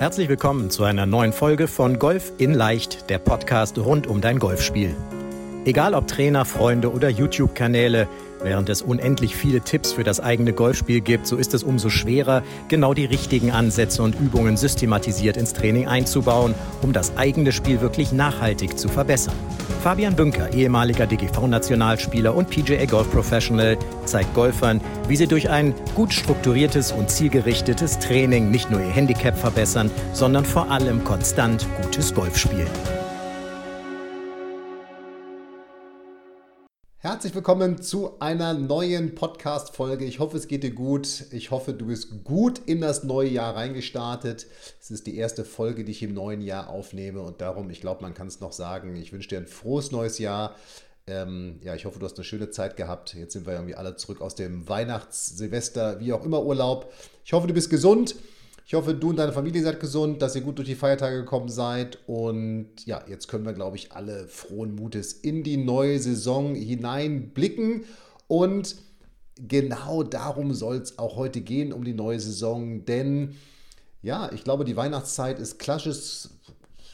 Herzlich willkommen zu einer neuen Folge von Golf in Leicht, der Podcast rund um dein Golfspiel. Egal ob Trainer, Freunde oder YouTube-Kanäle, Während es unendlich viele Tipps für das eigene Golfspiel gibt, so ist es umso schwerer, genau die richtigen Ansätze und Übungen systematisiert ins Training einzubauen, um das eigene Spiel wirklich nachhaltig zu verbessern. Fabian Bünker, ehemaliger DGV-Nationalspieler und PGA Golf Professional, zeigt Golfern, wie sie durch ein gut strukturiertes und zielgerichtetes Training nicht nur ihr Handicap verbessern, sondern vor allem konstant gutes Golf spielen. Herzlich willkommen zu einer neuen Podcast-Folge. Ich hoffe, es geht dir gut. Ich hoffe, du bist gut in das neue Jahr reingestartet. Es ist die erste Folge, die ich im neuen Jahr aufnehme und darum, ich glaube, man kann es noch sagen, ich wünsche dir ein frohes neues Jahr. Ähm, ja, ich hoffe, du hast eine schöne Zeit gehabt. Jetzt sind wir irgendwie alle zurück aus dem Weihnachts-, Silvester-, wie auch immer Urlaub. Ich hoffe, du bist gesund. Ich hoffe, du und deine Familie seid gesund, dass ihr gut durch die Feiertage gekommen seid. Und ja, jetzt können wir, glaube ich, alle frohen Mutes in die neue Saison hineinblicken. Und genau darum soll es auch heute gehen, um die neue Saison. Denn ja, ich glaube, die Weihnachtszeit ist klassisch,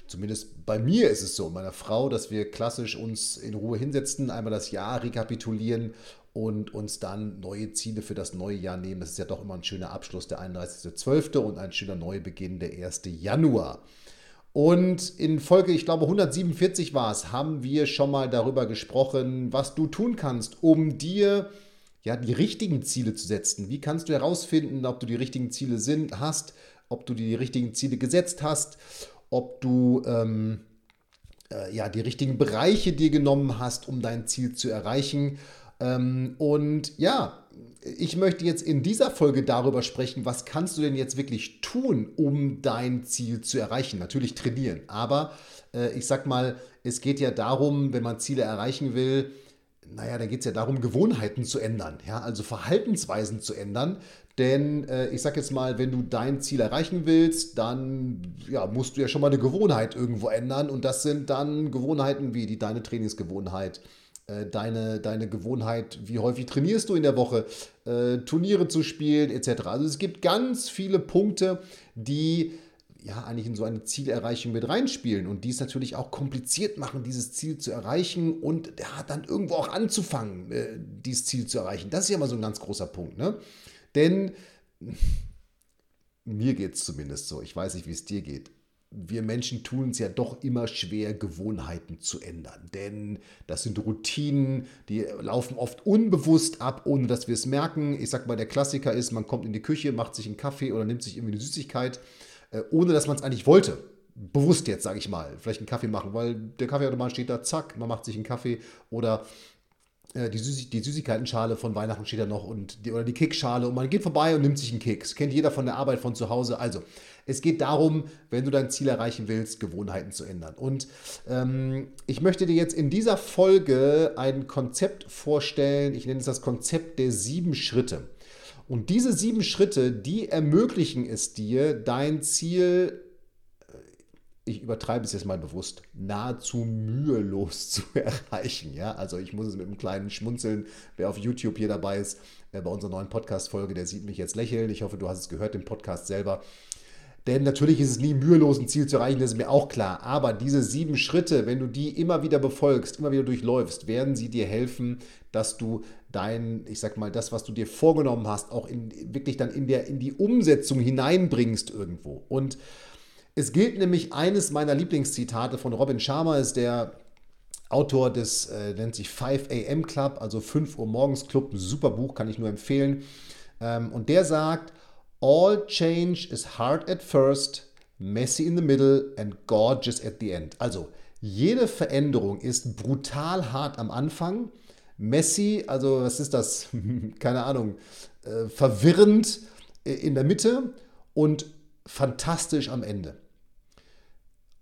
zumindest bei mir ist es so, meiner Frau, dass wir klassisch uns in Ruhe hinsetzen, einmal das Jahr rekapitulieren und uns dann neue Ziele für das neue Jahr nehmen. Das ist ja doch immer ein schöner Abschluss, der 31.12. und ein schöner Neubeginn, der 1. Januar. Und in Folge, ich glaube 147 war es, haben wir schon mal darüber gesprochen, was du tun kannst, um dir ja die richtigen Ziele zu setzen. Wie kannst du herausfinden, ob du die richtigen Ziele sind, hast, ob du die richtigen Ziele gesetzt hast, ob du ähm, äh, ja die richtigen Bereiche dir genommen hast, um dein Ziel zu erreichen ähm, und ja, ich möchte jetzt in dieser Folge darüber sprechen, was kannst du denn jetzt wirklich tun, um dein Ziel zu erreichen. Natürlich trainieren, aber äh, ich sag mal, es geht ja darum, wenn man Ziele erreichen will, naja, dann geht es ja darum, Gewohnheiten zu ändern, ja, also Verhaltensweisen zu ändern. Denn äh, ich sag jetzt mal, wenn du dein Ziel erreichen willst, dann ja, musst du ja schon mal eine Gewohnheit irgendwo ändern. Und das sind dann Gewohnheiten wie die deine Trainingsgewohnheit, äh, deine, deine Gewohnheit, wie häufig trainierst du in der Woche, äh, Turniere zu spielen, etc. Also es gibt ganz viele Punkte, die ja eigentlich in so eine Zielerreichung mit reinspielen und die es natürlich auch kompliziert machen, dieses Ziel zu erreichen und ja, dann irgendwo auch anzufangen, äh, dieses Ziel zu erreichen. Das ist ja mal so ein ganz großer Punkt. Ne? Denn mir geht es zumindest so, ich weiß nicht, wie es dir geht wir Menschen tun es ja doch immer schwer, Gewohnheiten zu ändern. Denn das sind Routinen, die laufen oft unbewusst ab, ohne dass wir es merken. Ich sag mal, der Klassiker ist, man kommt in die Küche, macht sich einen Kaffee oder nimmt sich irgendwie eine Süßigkeit, äh, ohne dass man es eigentlich wollte. Bewusst jetzt, sage ich mal, vielleicht einen Kaffee machen, weil der Kaffeeautomat steht da, zack, man macht sich einen Kaffee oder die, Süßig die Süßigkeitenschale von Weihnachten steht da noch und die, oder die Keksschale und man geht vorbei und nimmt sich einen Keks. Kennt jeder von der Arbeit von zu Hause. Also, es geht darum, wenn du dein Ziel erreichen willst, Gewohnheiten zu ändern. Und ähm, ich möchte dir jetzt in dieser Folge ein Konzept vorstellen. Ich nenne es das Konzept der sieben Schritte. Und diese sieben Schritte, die ermöglichen es dir, dein Ziel ich übertreibe es jetzt mal bewusst, nahezu mühelos zu erreichen. Ja? Also ich muss es mit einem kleinen Schmunzeln, wer auf YouTube hier dabei ist, bei unserer neuen Podcast-Folge, der sieht mich jetzt lächeln. Ich hoffe, du hast es gehört, den Podcast selber. Denn natürlich ist es nie mühelos, ein Ziel zu erreichen, das ist mir auch klar. Aber diese sieben Schritte, wenn du die immer wieder befolgst, immer wieder durchläufst, werden sie dir helfen, dass du dein, ich sag mal, das, was du dir vorgenommen hast, auch in, wirklich dann in, der, in die Umsetzung hineinbringst irgendwo. Und es gilt nämlich eines meiner Lieblingszitate von Robin Sharma, ist der Autor des, äh, nennt sich 5 AM Club, also 5 Uhr morgens Club, ein super Buch, kann ich nur empfehlen. Ähm, und der sagt, All change is hard at first, messy in the middle and gorgeous at the end. Also jede Veränderung ist brutal hart am Anfang, messy, also was ist das? Keine Ahnung, äh, verwirrend äh, in der Mitte und fantastisch am Ende.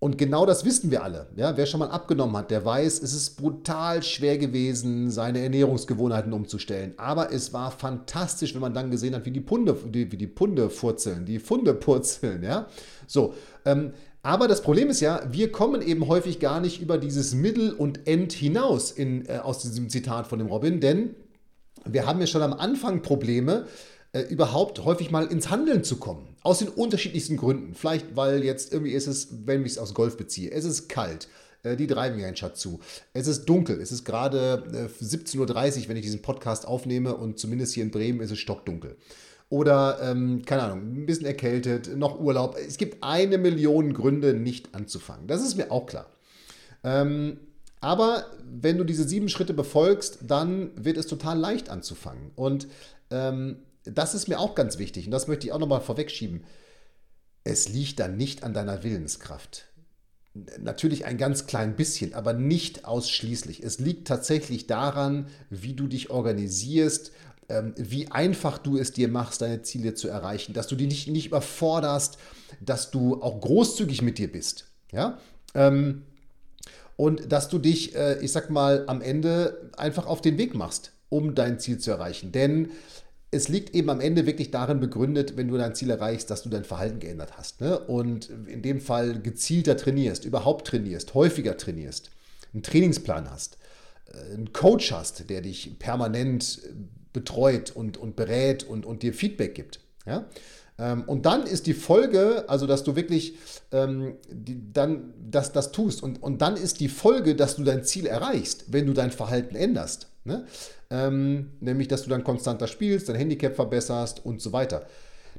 Und genau das wissen wir alle. Ja, wer schon mal abgenommen hat, der weiß, es ist brutal schwer gewesen, seine Ernährungsgewohnheiten umzustellen. Aber es war fantastisch, wenn man dann gesehen hat, wie die Punde, wie die Punde furzeln, die Funde purzeln. Ja, so. Ähm, aber das Problem ist ja, wir kommen eben häufig gar nicht über dieses Mittel und End hinaus in, äh, aus diesem Zitat von dem Robin, denn wir haben ja schon am Anfang Probleme, äh, überhaupt häufig mal ins Handeln zu kommen Aus den unterschiedlichsten Gründen. Vielleicht, weil jetzt irgendwie ist es, wenn ich es aus Golf beziehe, es ist kalt. Äh, die Driving Range hat zu. Es ist dunkel. Es ist gerade 17.30 Uhr, wenn ich diesen Podcast aufnehme und zumindest hier in Bremen ist es stockdunkel. Oder, ähm, keine Ahnung, ein bisschen erkältet, noch Urlaub. Es gibt eine Million Gründe, nicht anzufangen. Das ist mir auch klar. Ähm, aber wenn du diese sieben Schritte befolgst, dann wird es total leicht anzufangen. Und ähm, das ist mir auch ganz wichtig und das möchte ich auch nochmal vorwegschieben. Es liegt dann nicht an deiner Willenskraft. Natürlich ein ganz klein bisschen, aber nicht ausschließlich. Es liegt tatsächlich daran, wie du dich organisierst, ähm, wie einfach du es dir machst, deine Ziele zu erreichen, dass du die nicht, nicht überforderst, dass du auch großzügig mit dir bist. Ja? Ähm, und dass du dich, äh, ich sag mal, am Ende einfach auf den Weg machst, um dein Ziel zu erreichen. Denn es liegt eben am Ende wirklich darin begründet, wenn du dein Ziel erreichst, dass du dein Verhalten geändert hast. Ne? Und in dem Fall gezielter trainierst, überhaupt trainierst, häufiger trainierst, einen Trainingsplan hast, äh, einen Coach hast, der dich permanent betreut und, und berät und, und dir Feedback gibt. Ja? Ähm, und dann ist die Folge, also dass du wirklich ähm, die, dann das, das tust. Und, und dann ist die Folge, dass du dein Ziel erreichst, wenn du dein Verhalten änderst. Ne? Ähm, nämlich, dass du dann konstanter spielst, dein Handicap verbesserst und so weiter.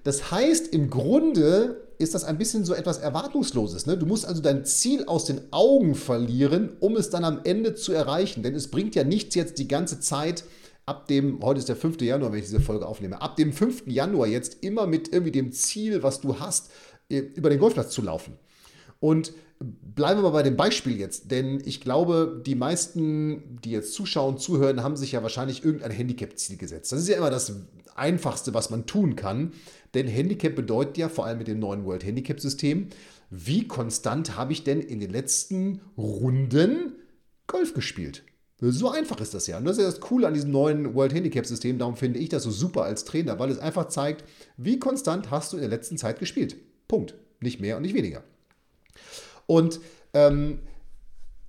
Das heißt, im Grunde ist das ein bisschen so etwas Erwartungsloses. Ne? Du musst also dein Ziel aus den Augen verlieren, um es dann am Ende zu erreichen. Denn es bringt ja nichts jetzt die ganze Zeit, ab dem, heute ist der 5. Januar, wenn ich diese Folge aufnehme, ab dem 5. Januar jetzt immer mit irgendwie dem Ziel, was du hast, äh, über den Golfplatz zu laufen. Und bleiben wir mal bei dem Beispiel jetzt, denn ich glaube, die meisten, die jetzt zuschauen, zuhören, haben sich ja wahrscheinlich irgendein Handicap-Ziel gesetzt. Das ist ja immer das Einfachste, was man tun kann, denn Handicap bedeutet ja vor allem mit dem neuen World Handicap-System, wie konstant habe ich denn in den letzten Runden Golf gespielt? So einfach ist das ja. Und das ist ja das Coole an diesem neuen World Handicap System. Darum finde ich das so super als Trainer, weil es einfach zeigt, wie konstant hast du in der letzten Zeit gespielt. Punkt. Nicht mehr und nicht weniger. Und ähm,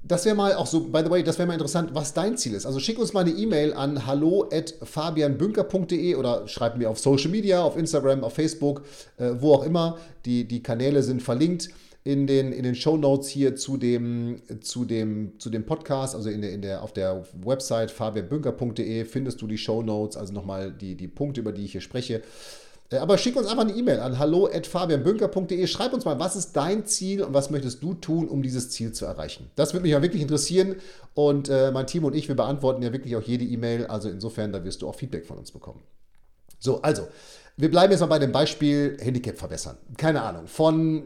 das wäre mal auch so, by the way, das wäre mal interessant, was dein Ziel ist. Also schick uns mal eine E-Mail an hallo.fabianbünker.de oder schreib mir auf Social Media, auf Instagram, auf Facebook, äh, wo auch immer. Die, die Kanäle sind verlinkt in den, in den Show Notes hier zu dem, zu dem, zu dem Podcast, also in der, in der, auf der Website fabianbünker.de findest du die Show Notes, also nochmal die, die Punkte, über die ich hier spreche. Äh, aber schick uns einfach eine E-Mail an hallo.fabianbünker.de. Schreib uns mal, was ist dein Ziel und was möchtest du tun, um dieses Ziel zu erreichen? Das würde mich ja wirklich interessieren. Und äh, mein Team und ich, wir beantworten ja wirklich auch jede E-Mail. Also insofern, da wirst du auch Feedback von uns bekommen. So, also, wir bleiben jetzt mal bei dem Beispiel Handicap verbessern. Keine Ahnung, von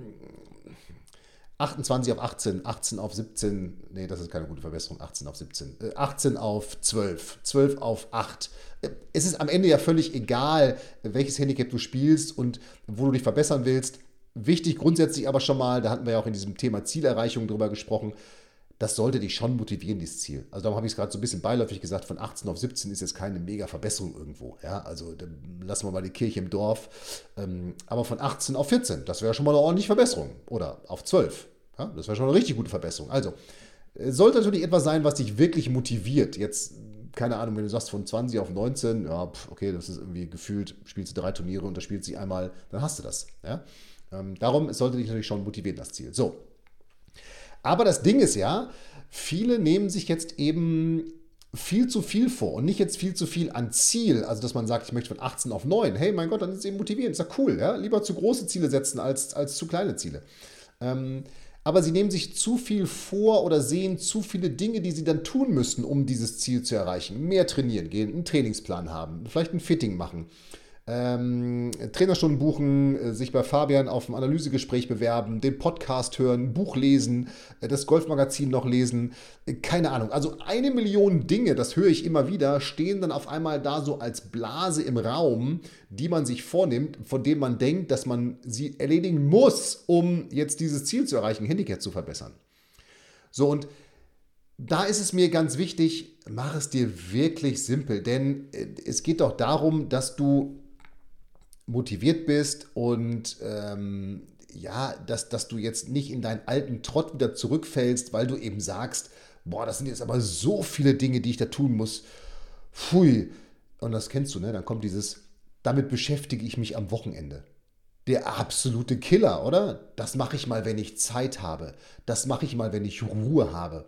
28 auf 18, 18 auf 17, nee, das ist keine gute Verbesserung, 18 auf 17, 18 äh, auf 12, 12 auf 8. Äh, es ist am Ende ja völlig egal, welches Handicap du spielst und wo du dich verbessern willst. Wichtig grundsätzlich aber schon mal, da hatten wir ja auch in diesem Thema Zielerreichung drüber gesprochen, das sollte dich schon motivieren, dieses Ziel. Also darum habe ich es gerade so ein bisschen beiläufig gesagt, von 18 auf 17 ist jetzt keine mega Verbesserung irgendwo. Ja, also lassen wir mal die Kirche im Dorf. Ähm, aber von 18 auf 14, das wäre schon mal eine ordentliche Verbesserung. Oder auf 12. Ja, das wäre schon eine richtig gute Verbesserung. Also, sollte natürlich etwas sein, was dich wirklich motiviert. Jetzt, keine Ahnung, wenn du sagst von 20 auf 19, ja, okay, das ist irgendwie gefühlt, spielst du drei Turniere und da spielt sie einmal, dann hast du das. Ja? Ähm, darum sollte dich natürlich schon motivieren, das Ziel. So. Aber das Ding ist ja, viele nehmen sich jetzt eben viel zu viel vor und nicht jetzt viel zu viel an Ziel, also dass man sagt, ich möchte von 18 auf 9. Hey, mein Gott, dann ist es eben motivierend, ist ja cool, ja? Lieber zu große Ziele setzen als, als zu kleine Ziele. Ähm, aber sie nehmen sich zu viel vor oder sehen zu viele Dinge, die sie dann tun müssen, um dieses Ziel zu erreichen. Mehr trainieren gehen, einen Trainingsplan haben, vielleicht ein Fitting machen ähm, Trainerstunden buchen, äh, sich bei Fabian auf ein Analysegespräch bewerben, den Podcast hören, Buch lesen, äh, das Golfmagazin noch lesen, äh, keine Ahnung. Also eine Million Dinge, das höre ich immer wieder, stehen dann auf einmal da so als Blase im Raum, die man sich vornimmt, von dem man denkt, dass man sie erledigen muss, um jetzt dieses Ziel zu erreichen, Handicap zu verbessern. So und da ist es mir ganz wichtig, mach es dir wirklich simpel, denn es geht doch darum, dass du motiviert bist und ähm, ja, dass, dass du jetzt nicht in deinen alten Trott wieder zurückfällst, weil du eben sagst, boah, das sind jetzt aber so viele Dinge, die ich da tun muss. Pfui. Und das kennst du, ne? Dann kommt dieses, damit beschäftige ich mich am Wochenende. der absolute Killer, oder? Das mache ich mal, wenn ich Zeit habe. Das mache ich mal, wenn ich Ruhe habe.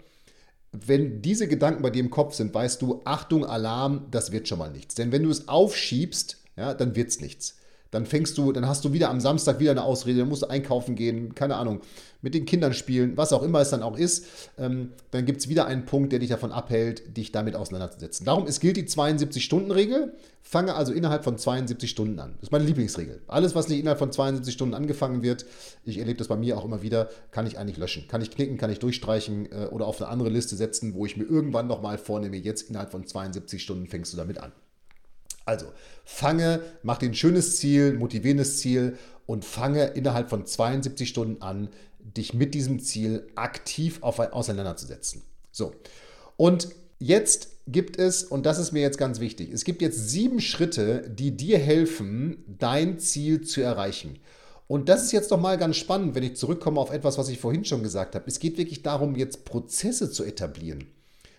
Wenn diese Gedanken bei dir im Kopf sind, weißt du, Achtung, Alarm, das wird schon mal nichts. Denn wenn du es aufschiebst, ja, dann wird es nichts. Dann fängst du, dann hast du wieder am Samstag wieder eine Ausrede, dann musst du einkaufen gehen, keine Ahnung, mit den Kindern spielen, was auch immer es dann auch ist. Ähm, dann gibt es wieder einen Punkt, der dich davon abhält, dich damit auseinanderzusetzen. Darum, es gilt die 72-Stunden-Regel. Fange also innerhalb von 72 Stunden an. Das ist meine Lieblingsregel. Alles, was nicht innerhalb von 72 Stunden angefangen wird, ich erlebe das bei mir auch immer wieder, kann ich eigentlich löschen. Kann ich knicken, kann ich durchstreichen äh, oder auf eine andere Liste setzen, wo ich mir irgendwann nochmal vornehme, jetzt innerhalb von 72 Stunden fängst du damit an. Also, fange, mach dir ein schönes Ziel, motivierendes Ziel und fange innerhalb von 72 Stunden an, dich mit diesem Ziel aktiv auf, auseinanderzusetzen. So, und jetzt gibt es, und das ist mir jetzt ganz wichtig, es gibt jetzt sieben Schritte, die dir helfen, dein Ziel zu erreichen. Und das ist jetzt doch mal ganz spannend, wenn ich zurückkomme auf etwas, was ich vorhin schon gesagt habe. Es geht wirklich darum, jetzt Prozesse zu etablieren.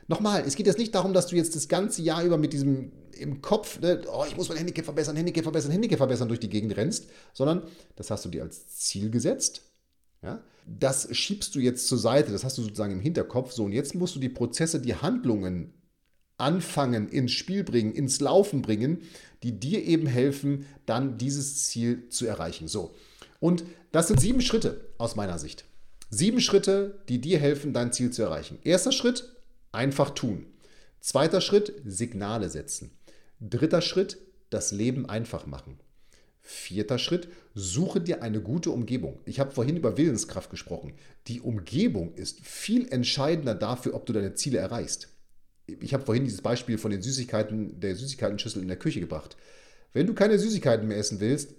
Nochmal, es geht jetzt nicht darum, dass du jetzt das ganze Jahr über mit diesem im Kopf, ne, oh, ich muss mein Handicap verbessern, Handicap verbessern, Handicap verbessern durch die Gegend rennst, sondern das hast du dir als Ziel gesetzt. Ja? Das schiebst du jetzt zur Seite, das hast du sozusagen im Hinterkopf. So, und jetzt musst du die Prozesse, die Handlungen anfangen, ins Spiel bringen, ins Laufen bringen, die dir eben helfen, dann dieses Ziel zu erreichen. So. Und das sind sieben Schritte aus meiner Sicht. Sieben Schritte, die dir helfen, dein Ziel zu erreichen. Erster Schritt, Einfach tun. Zweiter Schritt, Signale setzen. Dritter Schritt, das Leben einfach machen. Vierter Schritt, suche dir eine gute Umgebung. Ich habe vorhin über Willenskraft gesprochen. Die Umgebung ist viel entscheidender dafür, ob du deine Ziele erreichst. Ich habe vorhin dieses Beispiel von den Süßigkeiten, der Süßigkeiten-Schüssel in der Küche gebracht. Wenn du keine Süßigkeiten mehr essen willst,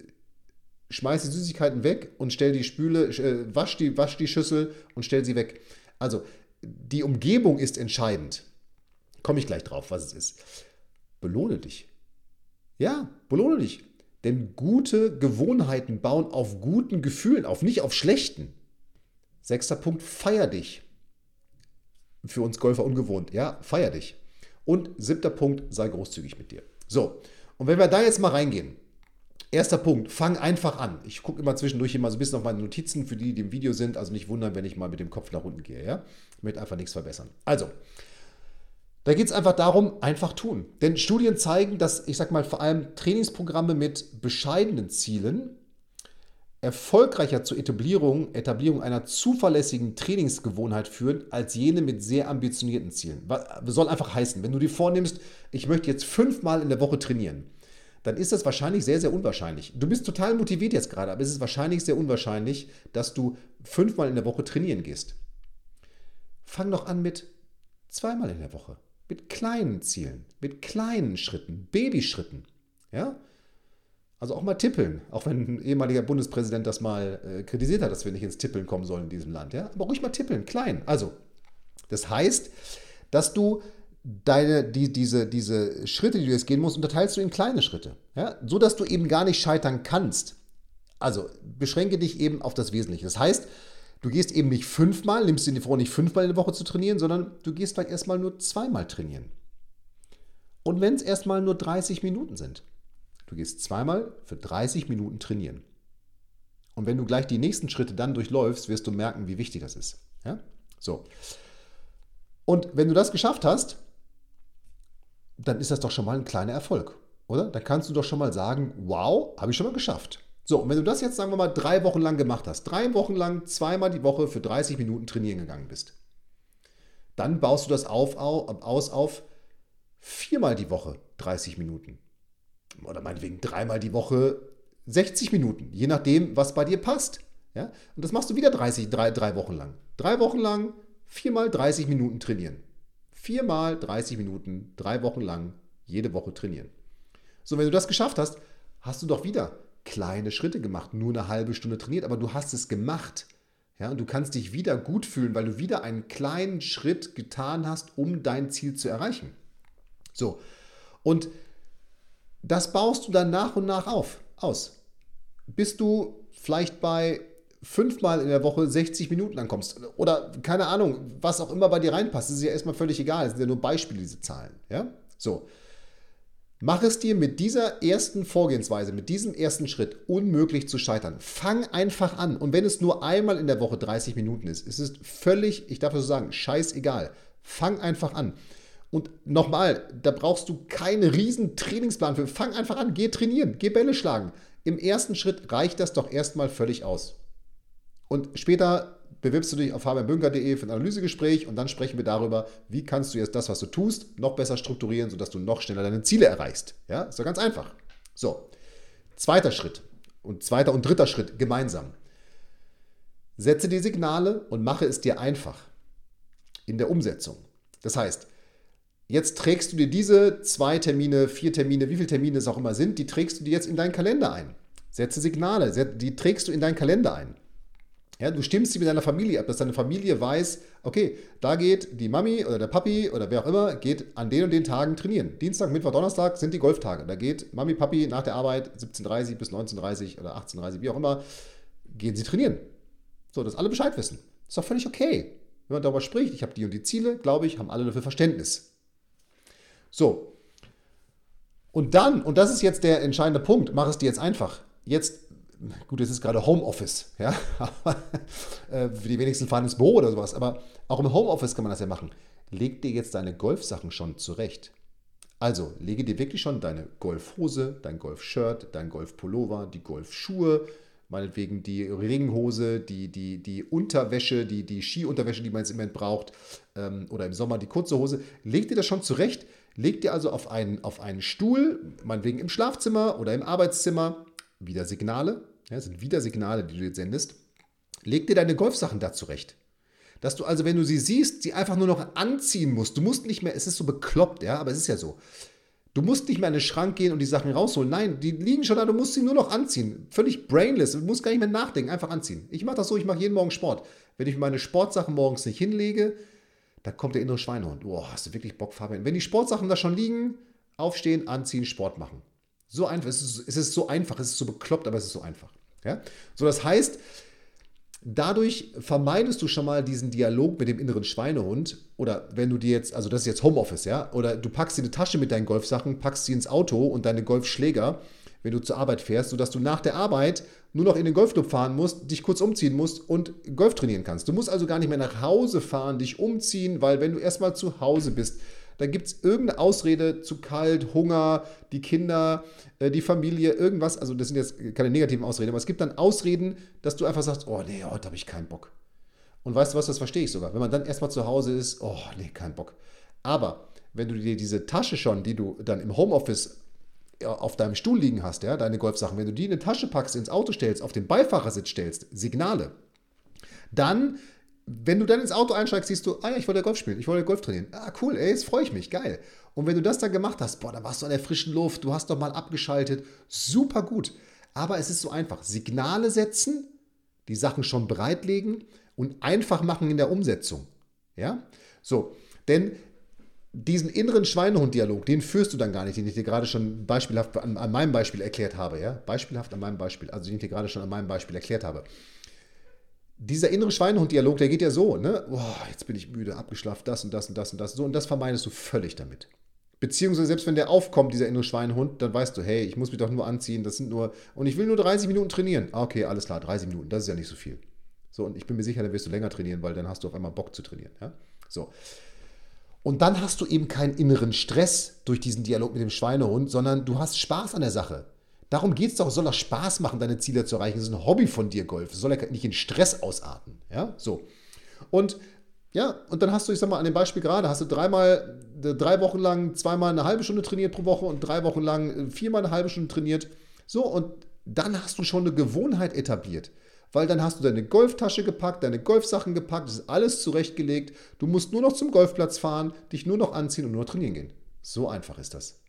schmeiß die Süßigkeiten weg und stell die Spüle, äh, wasch, die, wasch die Schüssel und stell sie weg. Also die Umgebung ist entscheidend. Komme ich gleich drauf, was es ist. Belohne dich. Ja, belohne dich. Denn gute Gewohnheiten bauen auf guten Gefühlen auf, nicht auf schlechten. Sechster Punkt, feier dich. Für uns Golfer ungewohnt. Ja, feier dich. Und siebter Punkt, sei großzügig mit dir. So, und wenn wir da jetzt mal reingehen, Erster Punkt, fang einfach an. Ich gucke immer zwischendurch immer so ein bisschen auf meine Notizen, für die, die im Video sind. Also nicht wundern, wenn ich mal mit dem Kopf nach unten gehe. Ja? Ich möchte einfach nichts verbessern. Also, da geht es einfach darum, einfach tun. Denn Studien zeigen, dass, ich sag mal, vor allem Trainingsprogramme mit bescheidenen Zielen erfolgreicher zur Etablierung, Etablierung einer zuverlässigen Trainingsgewohnheit führen, als jene mit sehr ambitionierten Zielen. Was soll einfach heißen, wenn du dir vornimmst, ich möchte jetzt fünfmal in der Woche trainieren dann ist das wahrscheinlich sehr, sehr unwahrscheinlich. Du bist total motiviert jetzt gerade, aber es ist wahrscheinlich sehr unwahrscheinlich, dass du fünfmal in der Woche trainieren gehst. Fang doch an mit zweimal in der Woche. Mit kleinen Zielen, mit kleinen Schritten, Babyschritten. Ja? Also auch mal tippeln, auch wenn ein ehemaliger Bundespräsident das mal äh, kritisiert hat, dass wir nicht ins Tippeln kommen sollen in diesem Land. Ja? Aber ruhig mal tippeln, klein. Also, das heißt, dass du deine, die, diese, diese Schritte, die du jetzt gehen musst, unterteilst du in kleine Schritte. Ja? So dass du eben gar nicht scheitern kannst. Also beschränke dich eben auf das Wesentliche. Das heißt, du gehst eben nicht fünfmal, nimmst dir vor, nicht fünfmal in der Woche zu trainieren, sondern du gehst vielleicht erstmal nur zweimal trainieren. Und wenn es erstmal nur 30 Minuten sind, du gehst zweimal für 30 Minuten trainieren. Und wenn du gleich die nächsten Schritte dann durchläufst, wirst du merken, wie wichtig das ist. Ja? So. Und wenn du das geschafft hast, dann ist das doch schon mal ein kleiner Erfolg, oder? Dann kannst du doch schon mal sagen, wow, habe ich schon mal geschafft. So, und wenn du das jetzt, sagen wir mal, drei Wochen lang gemacht hast, drei Wochen lang zweimal die Woche für 30 Minuten trainieren gegangen bist, dann baust du das auf, aus auf viermal die Woche 30 Minuten. Oder meinetwegen dreimal die Woche 60 Minuten, je nachdem, was bei dir passt. Ja? Und das machst du wieder 30, drei, drei Wochen lang. Drei Wochen lang, viermal 30 Minuten trainieren. Viermal 30 Minuten, drei Wochen lang, jede Woche trainieren. So, wenn du das geschafft hast, hast du doch wieder kleine Schritte gemacht, nur eine halbe Stunde trainiert, aber du hast es gemacht. Ja, und du kannst dich wieder gut fühlen, weil du wieder einen kleinen Schritt getan hast, um dein Ziel zu erreichen. So, und das baust du dann nach und nach auf, aus. Bis du vielleicht bei fünfmal in der Woche 60 Minuten ankommst oder keine Ahnung, was auch immer bei dir reinpasst, das ist ja erstmal völlig egal. Das sind ja nur Beispiele, diese Zahlen. Ja? So. Mach es dir mit dieser ersten Vorgehensweise, mit diesem ersten Schritt unmöglich zu scheitern. Fang einfach an. Und wenn es nur einmal in der Woche 30 Minuten ist, ist es völlig, ich darf es so sagen, scheißegal. Fang einfach an. Und nochmal, da brauchst du keinen riesen Trainingsplan für. Fang einfach an, geh trainieren, geh Bälle schlagen. Im ersten Schritt reicht das doch erstmal völlig aus. Und später bewirbst du dich auf fabianbünker.de für ein Analysegespräch und dann sprechen wir darüber, wie kannst du jetzt das, was du tust, noch besser strukturieren, sodass du noch schneller deine Ziele erreichst. Ja, ist doch ganz einfach. So, zweiter Schritt und zweiter und dritter Schritt gemeinsam. Setze die Signale und mache es dir einfach in der Umsetzung. Das heißt, jetzt trägst du dir diese zwei Termine, vier Termine, wie viele Termine es auch immer sind, die trägst du dir jetzt in deinen Kalender ein. Setze Signale, die trägst du in deinen Kalender ein. Ja, du stimmst sie mit deiner Familie ab, dass deine Familie weiß, okay, da geht die Mami oder der Papi oder wer auch immer, geht an den und den Tagen trainieren. Dienstag, Mittwoch, Donnerstag sind die Golftage. Da geht Mami, Papi nach der Arbeit 17.30 bis 19.30 oder 18.30, wie auch immer, gehen sie trainieren. So, dass alle Bescheid wissen. Ist doch völlig okay. Wenn man darüber spricht, ich habe die und die Ziele, glaube ich, haben alle dafür Verständnis. So. Und dann, und das ist jetzt der entscheidende Punkt, mach es dir jetzt einfach. Jetzt gut, es ist gerade Homeoffice, ja, äh, für die wenigsten fahren ins Büro oder sowas, aber auch im Homeoffice kann man das ja machen. Leg dir jetzt deine Golfsachen schon zurecht. Also, lege dir wirklich schon deine Golfhose, dein Golfshirt, dein Golfpullover, die Golfschuhe, meinetwegen die Regenhose, die, die, die Unterwäsche, die, die Skiunterwäsche, die man jetzt im Moment braucht, ähm, oder im Sommer die kurze Hose. Leg dir das schon zurecht. Leg dir also auf einen, auf einen Stuhl, meinetwegen im Schlafzimmer oder im Arbeitszimmer, wieder Signale, ja, sind wieder Signale, die du jetzt sendest, leg dir deine Golfsachen da zurecht. Dass du also, wenn du sie siehst, sie einfach nur noch anziehen musst. Du musst nicht mehr, es ist so bekloppt, ja, aber es ist ja so. Du musst nicht mehr in den Schrank gehen und die Sachen rausholen. Nein, die liegen schon da, du musst sie nur noch anziehen. Völlig brainless, du musst gar nicht mehr nachdenken, einfach anziehen. Ich mache das so, ich mache jeden Morgen Sport. Wenn ich meine Sportsachen morgens nicht hinlege, da kommt der innere Schweinehund. Boah, hast du wirklich Bock, Fabian? Wenn die Sportsachen da schon liegen, aufstehen, anziehen, Sport machen. So einfach, es ist, es ist so einfach, es ist so bekloppt, aber es ist so einfach. Ja? So, das heißt, dadurch vermeidest du schon mal diesen Dialog mit dem inneren Schweinehund. Oder wenn du dir jetzt, also das ist jetzt Homeoffice, ja, oder du packst dir eine Tasche mit deinen Golfsachen, packst sie ins Auto und deine Golfschläger, wenn du zur Arbeit fährst, sodass du nach der Arbeit nur noch in den Golfclub fahren musst, dich kurz umziehen musst und Golf trainieren kannst. Du musst also gar nicht mehr nach Hause fahren, dich umziehen, weil wenn du erstmal zu Hause bist, dann gibt es irgendeine Ausrede zu kalt, Hunger, die Kinder, äh, die Familie, irgendwas. Also das sind jetzt keine negativen Ausreden, aber es gibt dann Ausreden, dass du einfach sagst, oh nee, heute habe ich keinen Bock. Und weißt du was, das verstehe ich sogar. Wenn man dann erstmal zu Hause ist, oh nee, kein Bock. Aber wenn du dir diese Tasche schon, die du dann im Homeoffice auf deinem Stuhl liegen hast, ja, deine Golfsachen, wenn du die in eine Tasche packst, ins Auto stellst, auf den Beifahrersitz stellst, Signale, dann wenn du dann ins Auto einsteigst, siehst du, ah ja, ich wollte Golf spielen, ich wollte Golf trainieren. Ah, cool, ey, jetzt freue ich mich, geil. Und wenn du das dann gemacht hast, boah, dann warst du an der frischen Luft, du hast doch mal abgeschaltet, super gut. Aber es ist so einfach. Signale setzen, die Sachen schon bereitlegen und einfach machen in der Umsetzung. Ja? So, denn diesen inneren Schweinehund-Dialog, den führst du dann gar nicht, den ich dir gerade schon beispielhaft an, an meinem Beispiel erklärt habe. Ja? Beispielhaft an meinem Beispiel, also den ich dir gerade schon an meinem Beispiel erklärt habe dieser innere Schweinehund-Dialog, der geht ja so, ne? Boah, jetzt bin ich müde, abgeschlafen, das und das und das und das. So, und das vermeidest du völlig damit. Beziehungsweise selbst wenn der aufkommt, dieser innere Schweinehund, dann weißt du, hey, ich muss mich doch nur anziehen, das sind nur, und ich will nur 30 Minuten trainieren. Ah, okay, alles klar, 30 Minuten, das ist ja nicht so viel. So, und ich bin mir sicher, dann wirst du länger trainieren, weil dann hast du auf einmal Bock zu trainieren. Ja? So. Und dann hast du eben keinen inneren Stress durch diesen Dialog mit dem Schweinehund, sondern du hast Spaß an der Sache. Darum geht es doch, soll doch Spaß machen, deine Ziele zu erreichen. Das ist ein Hobby von dir, Golf. Es soll ja nicht in Stress ausarten. Ja, so. Und ja, und dann hast du, ich sag mal, an dem Beispiel gerade, hast du dreimal, drei Wochen lang zweimal eine halbe Stunde trainiert pro Woche und drei Wochen lang viermal eine halbe Stunde trainiert. So, und dann hast du schon eine Gewohnheit etabliert. Weil dann hast du deine Golftasche gepackt, deine Golfsachen gepackt, ist alles zurechtgelegt. Du musst nur noch zum Golfplatz fahren, dich nur noch anziehen und nur noch trainieren gehen. So einfach ist das.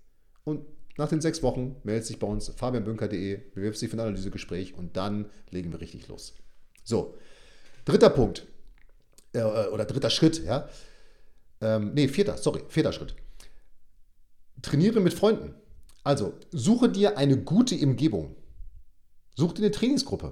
Und nach den sechs Wochen meldet sich bei uns fabianbünker.de, bewirbst dich für ein Analysegespräch und dann legen wir richtig los. So, dritter Punkt äh, oder dritter Schritt, ja. Ähm, nee, vierter, sorry, vierter Schritt. Trainiere mit Freunden. Also, suche dir eine gute Umgebung. Such dir eine Trainingsgruppe.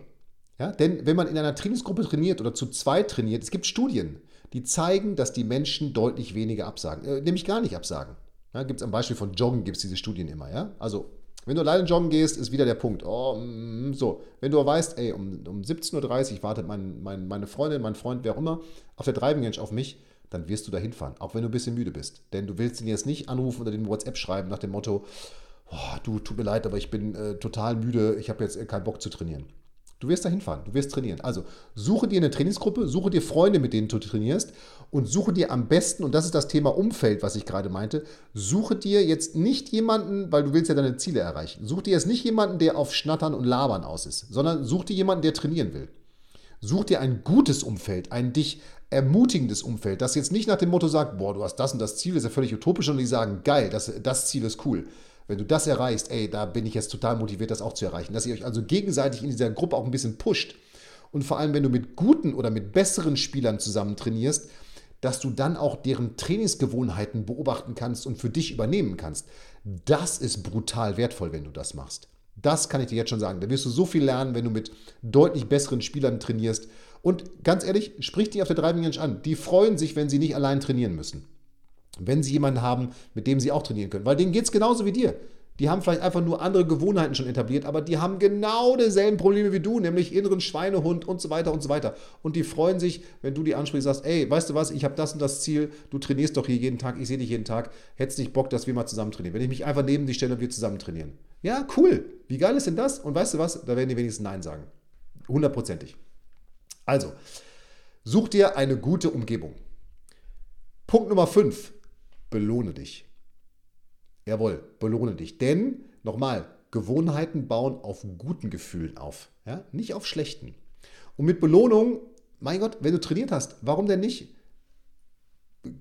Ja, denn wenn man in einer Trainingsgruppe trainiert oder zu zweit trainiert, es gibt Studien, die zeigen, dass die Menschen deutlich weniger absagen, äh, nämlich gar nicht absagen. Ja, gibt es am Beispiel von Joggen, gibt es diese Studien immer. Ja? Also, wenn du alleine joggen gehst, ist wieder der Punkt. Oh, mm, so, wenn du weißt, ey, um, um 17.30 Uhr wartet mein, mein, meine Freundin, mein Freund, wer auch immer, auf der Driving Range auf mich, dann wirst du da hinfahren, auch wenn du ein bisschen müde bist. Denn du willst ihn jetzt nicht anrufen oder den WhatsApp schreiben nach dem Motto, oh, du, tut mir leid, aber ich bin äh, total müde, ich habe jetzt äh, keinen Bock zu trainieren. Du wirst da hinfahren, du wirst trainieren. Also suche dir eine Trainingsgruppe, suche dir Freunde, mit denen du trainierst und suche dir am besten, und das ist das Thema Umfeld, was ich gerade meinte, suche dir jetzt nicht jemanden, weil du willst ja deine Ziele erreichen, suche dir jetzt nicht jemanden, der auf Schnattern und Labern aus ist, sondern such dir jemanden, der trainieren will. Such dir ein gutes Umfeld, ein dich ermutigendes Umfeld, das jetzt nicht nach dem Motto sagt, boah, du hast das und das Ziel, das ist ja völlig utopisch, sondern die sagen, geil, das, das Ziel ist cool. Wenn du das erreichst, ey, da bin ich jetzt total motiviert, das auch zu erreichen. Dass ihr euch also gegenseitig in dieser Gruppe auch ein bisschen pusht. Und vor allem, wenn du mit guten oder mit besseren Spielern zusammen trainierst, dass du dann auch deren Trainingsgewohnheiten beobachten kannst und für dich übernehmen kannst. Das ist brutal wertvoll, wenn du das machst. Das kann ich dir jetzt schon sagen. Da wirst du so viel lernen, wenn du mit deutlich besseren Spielern trainierst. Und ganz ehrlich, sprich die auf der Driving Range an. Die freuen sich, wenn sie nicht allein trainieren müssen wenn sie jemanden haben, mit dem sie auch trainieren können. Weil denen geht es genauso wie dir. Die haben vielleicht einfach nur andere Gewohnheiten schon etabliert, aber die haben genau dieselben Probleme wie du, nämlich inneren Schweinehund und so weiter und so weiter. Und die freuen sich, wenn du die ansprichst, sagst, ey, weißt du was, ich habe das und das Ziel, du trainierst doch hier jeden Tag, ich sehe dich jeden Tag, hättest nicht Bock, dass wir mal zusammen trainieren. Wenn ich mich einfach neben dich stelle und wir zusammen trainieren. Ja, cool. Wie geil ist denn das? Und weißt du was, da werden die wenigstens Nein sagen. Hundertprozentig. Also, such dir eine gute Umgebung. Punkt Nummer 5 belohne dich. Jawohl, belohne dich. Denn, nochmal, Gewohnheiten bauen auf guten Gefühlen auf, ja? nicht auf schlechten. Und mit Belohnung, mein Gott, wenn du trainiert hast, warum denn nicht?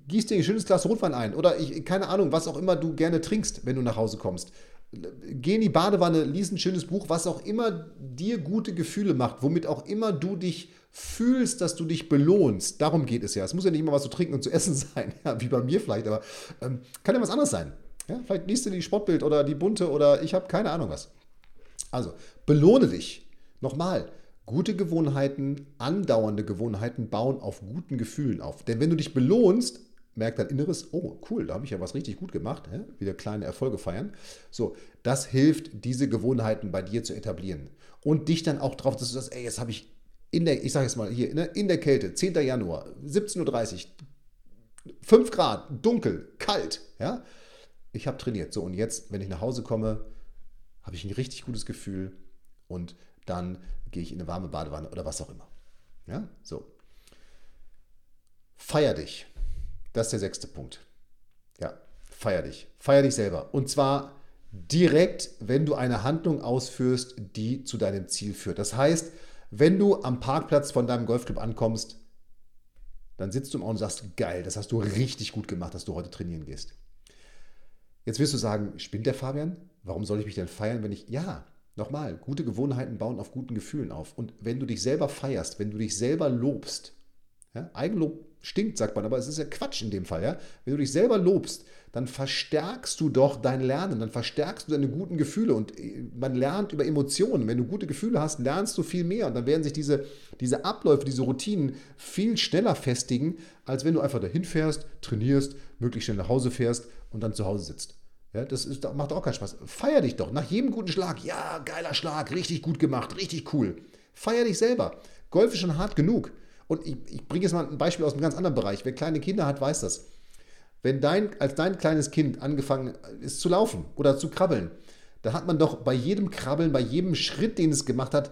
Gieß dir ein schönes Glas Rotwein ein oder ich, keine Ahnung, was auch immer du gerne trinkst, wenn du nach Hause kommst. Geh in die Badewanne, lies ein schönes Buch, was auch immer dir gute Gefühle macht, womit auch immer du dich fühlst, dass du dich belohnst. Darum geht es ja. Es muss ja nicht immer was zu trinken und zu essen sein, ja, wie bei mir vielleicht, aber ähm, kann ja was anderes sein. Ja, vielleicht liest du die Sportbild oder die bunte oder ich habe keine Ahnung was. Also, belohne dich. Nochmal, gute Gewohnheiten, andauernde Gewohnheiten bauen auf guten Gefühlen auf. Denn wenn du dich belohnst, merkt dein Inneres, oh cool, da habe ich ja was richtig gut gemacht, ja? wieder kleine Erfolge feiern. So, das hilft, diese Gewohnheiten bei dir zu etablieren. Und dich dann auch drauf, dass du sagst, ey, jetzt habe ich in der, ich sage jetzt mal hier, ne, in der Kälte, 10. Januar, 17.30 Uhr, 5 Grad, dunkel, kalt, ja. Ich habe trainiert. So, und jetzt, wenn ich nach Hause komme, habe ich ein richtig gutes Gefühl und dann gehe ich in eine warme Badewanne oder was auch immer. Ja, so. Feier dich. Das ist der sechste Punkt. Ja, feier dich. Feier dich selber. Und zwar direkt, wenn du eine Handlung ausführst, die zu deinem Ziel führt. Das heißt, wenn du am Parkplatz von deinem Golfclub ankommst, dann sitzt du im Auto und sagst, geil, das hast du richtig gut gemacht, dass du heute trainieren gehst. Jetzt wirst du sagen, spinnt der Fabian? Warum soll ich mich denn feiern, wenn ich, ja, nochmal, gute Gewohnheiten bauen auf guten Gefühlen auf. Und wenn du dich selber feierst, wenn du dich selber lobst, ja, Eigenlob stinkt, sagt man, aber es ist ja Quatsch in dem Fall. Ja? Wenn du dich selber lobst, dann verstärkst du doch dein Lernen, dann verstärkst du deine guten Gefühle und äh, man lernt über Emotionen. Wenn du gute Gefühle hast, lernst du viel mehr und dann werden sich diese, diese Abläufe, diese Routinen viel schneller festigen, als wenn du einfach dahin fährst, trainierst, möglichst schnell nach Hause fährst und dann zu Hause sitzt. Ja, das ist, macht auch keinen Spaß. Feier dich doch. Nach jedem guten Schlag, ja, geiler Schlag, richtig gut gemacht, richtig cool. Feier dich selber. Golf ist schon hart genug. Und ich, ich bringe jetzt mal ein Beispiel aus einem ganz anderen Bereich. Wer kleine Kinder hat, weiß das. Wenn dein, als dein kleines Kind angefangen ist zu laufen oder zu krabbeln, da hat man doch bei jedem Krabbeln, bei jedem Schritt, den es gemacht hat,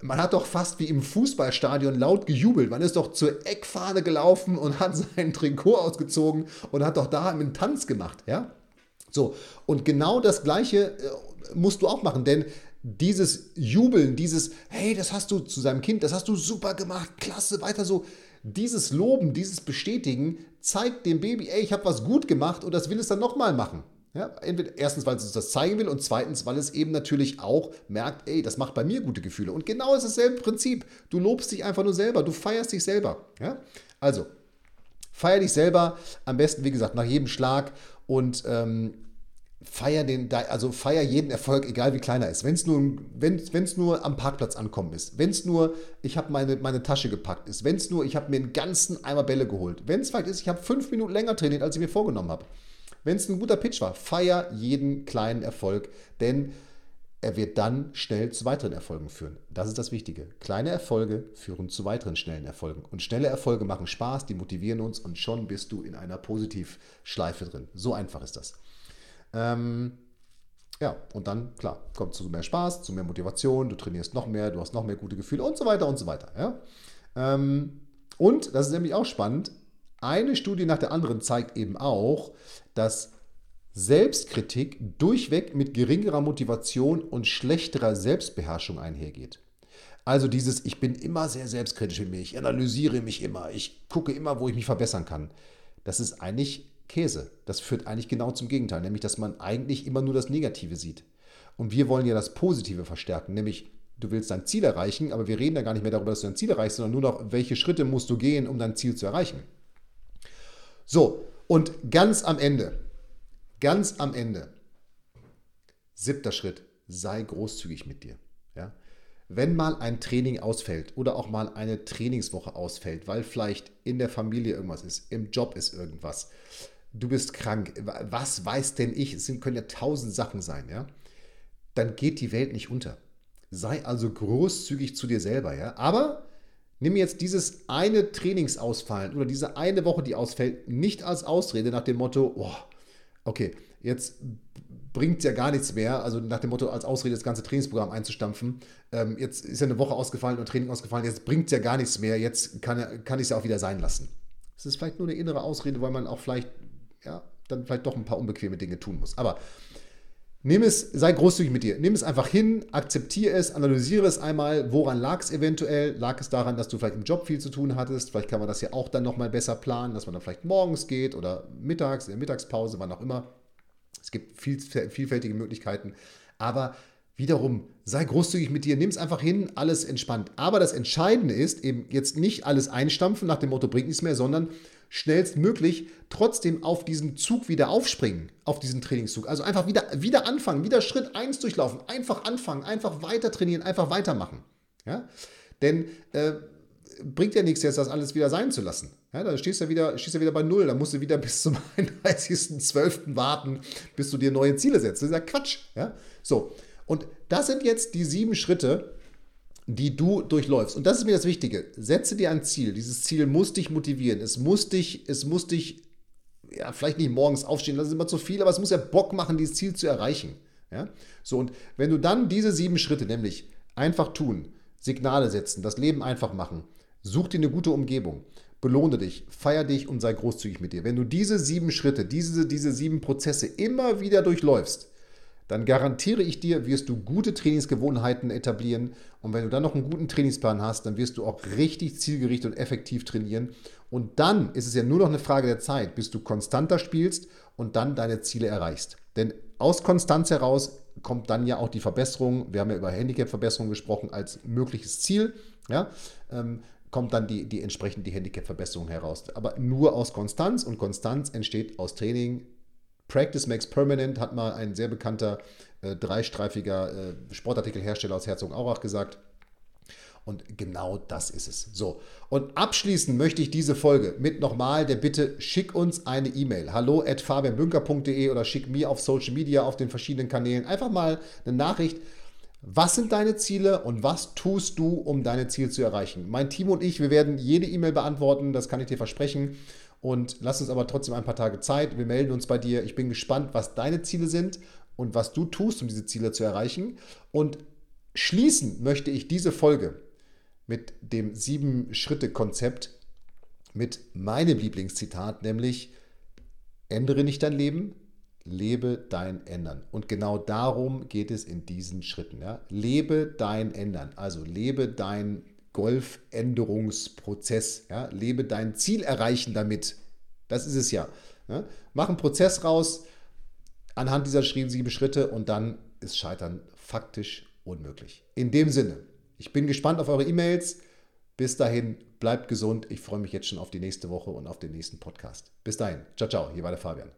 man hat doch fast wie im Fußballstadion laut gejubelt. Man ist doch zur Eckfahne gelaufen und hat sein Trikot ausgezogen und hat doch da einen Tanz gemacht, ja? So, und genau das Gleiche äh, musst du auch machen, denn dieses Jubeln, dieses, hey, das hast du zu seinem Kind, das hast du super gemacht, klasse, weiter so. Dieses Loben, dieses Bestätigen zeigt dem Baby, ey, ich habe was gut gemacht und das will es dann nochmal machen. Ja, entweder erstens, weil es das zeigen will und zweitens, weil es eben natürlich auch merkt, ey, das macht bei mir gute Gefühle. Und genau ist dasselbe Prinzip. Du lobst dich einfach nur selber, du feierst dich selber. Ja? Also, feier dich selber, am besten, wie gesagt, nach jedem Schlag und ähm, feier den, also feier jeden Erfolg, egal wie klein er ist. Wenn es nur, wenn, wenn's nur am Parkplatz ankommen ist, wenn es nur, ich habe meine, meine Tasche gepackt ist, wenn es nur, ich habe mir einen ganzen Eimer Bälle geholt, wenn es vielleicht ist, ich habe fünf Minuten länger trainiert, als ich mir vorgenommen habe. Wenn es ein guter Pitch war, feier jeden kleinen Erfolg, denn er wird dann schnell zu weiteren Erfolgen führen. Das ist das Wichtige. Kleine Erfolge führen zu weiteren schnellen Erfolgen. Und schnelle Erfolge machen Spaß, die motivieren uns und schon bist du in einer Positivschleife drin. So einfach ist das. Ähm, ja, und dann, klar, kommt zu mehr Spaß, zu mehr Motivation, du trainierst noch mehr, du hast noch mehr gute Gefühle und so weiter und so weiter. Ja? Ähm, und, das ist nämlich auch spannend, eine Studie nach der anderen zeigt eben auch, dass Selbstkritik durchweg mit geringerer Motivation und schlechterer Selbstbeherrschung einhergeht. Also dieses, ich bin immer sehr selbstkritisch mit mir, ich analysiere mich immer, ich gucke immer, wo ich mich verbessern kann. Das ist eigentlich Käse. Das führt eigentlich genau zum Gegenteil, nämlich dass man eigentlich immer nur das Negative sieht. Und wir wollen ja das Positive verstärken, nämlich du willst dein Ziel erreichen, aber wir reden ja gar nicht mehr darüber, dass du dein Ziel erreichst, sondern nur noch, welche Schritte musst du gehen, um dein Ziel zu erreichen. So, und ganz am Ende, Ganz am Ende, siebter Schritt, sei großzügig mit dir. Ja? Wenn mal ein Training ausfällt oder auch mal eine Trainingswoche ausfällt, weil vielleicht in der Familie irgendwas ist, im Job ist irgendwas, du bist krank, was weiß denn ich, es können ja tausend Sachen sein, ja, dann geht die Welt nicht unter. Sei also großzügig zu dir selber, ja, aber nimm jetzt dieses eine Trainingsausfallen oder diese eine Woche, die ausfällt, nicht als Ausrede nach dem Motto, oh, okay, jetzt bringt es ja gar nichts mehr, also nach dem Motto, als Ausrede das ganze Trainingsprogramm einzustampfen. Ähm, jetzt ist ja eine Woche ausgefallen und Training ausgefallen, jetzt bringt es ja gar nichts mehr, jetzt kann, kann ich es ja auch wieder sein lassen. Das ist vielleicht nur eine innere Ausrede, weil man auch vielleicht, ja, dann vielleicht doch ein paar unbequeme Dinge tun muss. Aber Nimm es, sei großzügig mit dir. Nimm es einfach hin, akzeptiere es, analysiere es einmal. Woran lag es eventuell? Lag es daran, dass du vielleicht im Job viel zu tun hattest? Vielleicht kann man das ja auch dann nochmal besser planen, dass man dann vielleicht morgens geht oder mittags, in der Mittagspause, wann auch immer. Es gibt viel, vielfältige Möglichkeiten. Aber wiederum, sei großzügig mit dir, nimm es einfach hin, alles entspannt. Aber das Entscheidende ist eben jetzt nicht alles einstampfen nach dem Motto, bringt nichts mehr, sondern schnellstmöglich trotzdem auf diesen Zug wieder aufspringen, auf diesen Trainingszug. Also einfach wieder, wieder anfangen, wieder Schritt 1 durchlaufen, einfach anfangen, einfach weiter trainieren, einfach weitermachen. Ja? Denn äh, bringt ja nichts jetzt, das alles wieder sein zu lassen. Ja, da stehst du wieder, stehst du wieder bei Null, da musst du wieder bis zum 31.12. warten, bis du dir neue Ziele setzt. Das ist ja Quatsch. Ja? So, und das sind jetzt die sieben Schritte, die du durchläufst. Und das ist mir das Wichtige. Setze dir ein Ziel. Dieses Ziel muss dich motivieren. Es muss dich, es muss dich, ja, vielleicht nicht morgens aufstehen, das ist immer zu viel, aber es muss ja Bock machen, dieses Ziel zu erreichen. Ja? So, und wenn du dann diese sieben Schritte, nämlich einfach tun, Signale setzen, das Leben einfach machen, such dir eine gute Umgebung, belohne dich, feier dich und sei großzügig mit dir. Wenn du diese sieben Schritte, diese, diese sieben Prozesse immer wieder durchläufst, dann garantiere ich dir, wirst du gute Trainingsgewohnheiten etablieren. Und wenn du dann noch einen guten Trainingsplan hast, dann wirst du auch richtig zielgerichtet und effektiv trainieren. Und dann ist es ja nur noch eine Frage der Zeit, bis du konstanter spielst und dann deine Ziele erreichst. Denn aus Konstanz heraus kommt dann ja auch die Verbesserung. Wir haben ja über Handicap-Verbesserung gesprochen als mögliches Ziel. Ja, ähm, kommt dann die, die entsprechend Handicap-Verbesserung heraus. Aber nur aus Konstanz und Konstanz entsteht aus Training, Practice makes permanent, hat mal ein sehr bekannter äh, dreistreifiger äh, Sportartikelhersteller aus Herzogenaurach gesagt. Und genau das ist es. So, und abschließen möchte ich diese Folge mit nochmal der Bitte, schick uns eine E-Mail. Hallo at fabianbünker.de oder schick mir auf Social Media auf den verschiedenen Kanälen einfach mal eine Nachricht. Was sind deine Ziele und was tust du, um deine Ziele zu erreichen? Mein Team und ich, wir werden jede E-Mail beantworten, das kann ich dir versprechen. Und lass uns aber trotzdem ein paar Tage Zeit. Wir melden uns bei dir. Ich bin gespannt, was deine Ziele sind und was du tust, um diese Ziele zu erreichen. Und schließen möchte ich diese Folge mit dem Sieben-Schritte-Konzept mit meinem Lieblingszitat, nämlich ändere nicht dein Leben, lebe dein Ändern. Und genau darum geht es in diesen Schritten. Ja? Lebe dein Ändern. Also lebe dein Golfänderungsprozess. Ja? Lebe dein Ziel erreichen damit. Das ist es ja. ja? Mach einen Prozess raus anhand dieser sieben Schritte und dann ist Scheitern faktisch unmöglich. In dem Sinne, ich bin gespannt auf eure E-Mails. Bis dahin, bleibt gesund. Ich freue mich jetzt schon auf die nächste Woche und auf den nächsten Podcast. Bis dahin, ciao, ciao. Hier war der Fabian.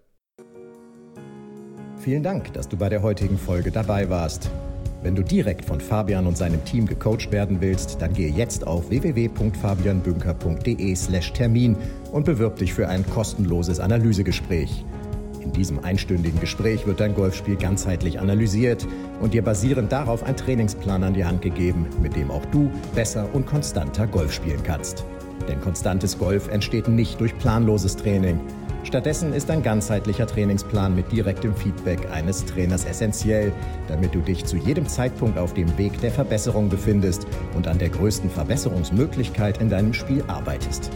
Vielen Dank, dass du bei der heutigen Folge dabei warst. Wenn du direkt von Fabian und seinem Team gecoacht werden willst, dann gehe jetzt auf www.fabianbünker.de/termin und bewirb dich für ein kostenloses Analysegespräch. In diesem einstündigen Gespräch wird dein Golfspiel ganzheitlich analysiert und dir basierend darauf ein Trainingsplan an die Hand gegeben, mit dem auch du besser und konstanter Golf spielen kannst. Denn konstantes Golf entsteht nicht durch planloses Training. Stattdessen ist ein ganzheitlicher Trainingsplan mit direktem Feedback eines Trainers essentiell, damit du dich zu jedem Zeitpunkt auf dem Weg der Verbesserung befindest und an der größten Verbesserungsmöglichkeit in deinem Spiel arbeitest.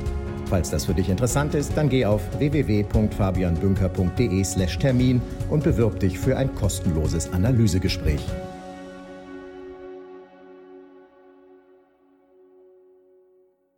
Falls das für dich interessant ist, dann geh auf www.fabianbünker.de/termin und bewirb dich für ein kostenloses Analysegespräch.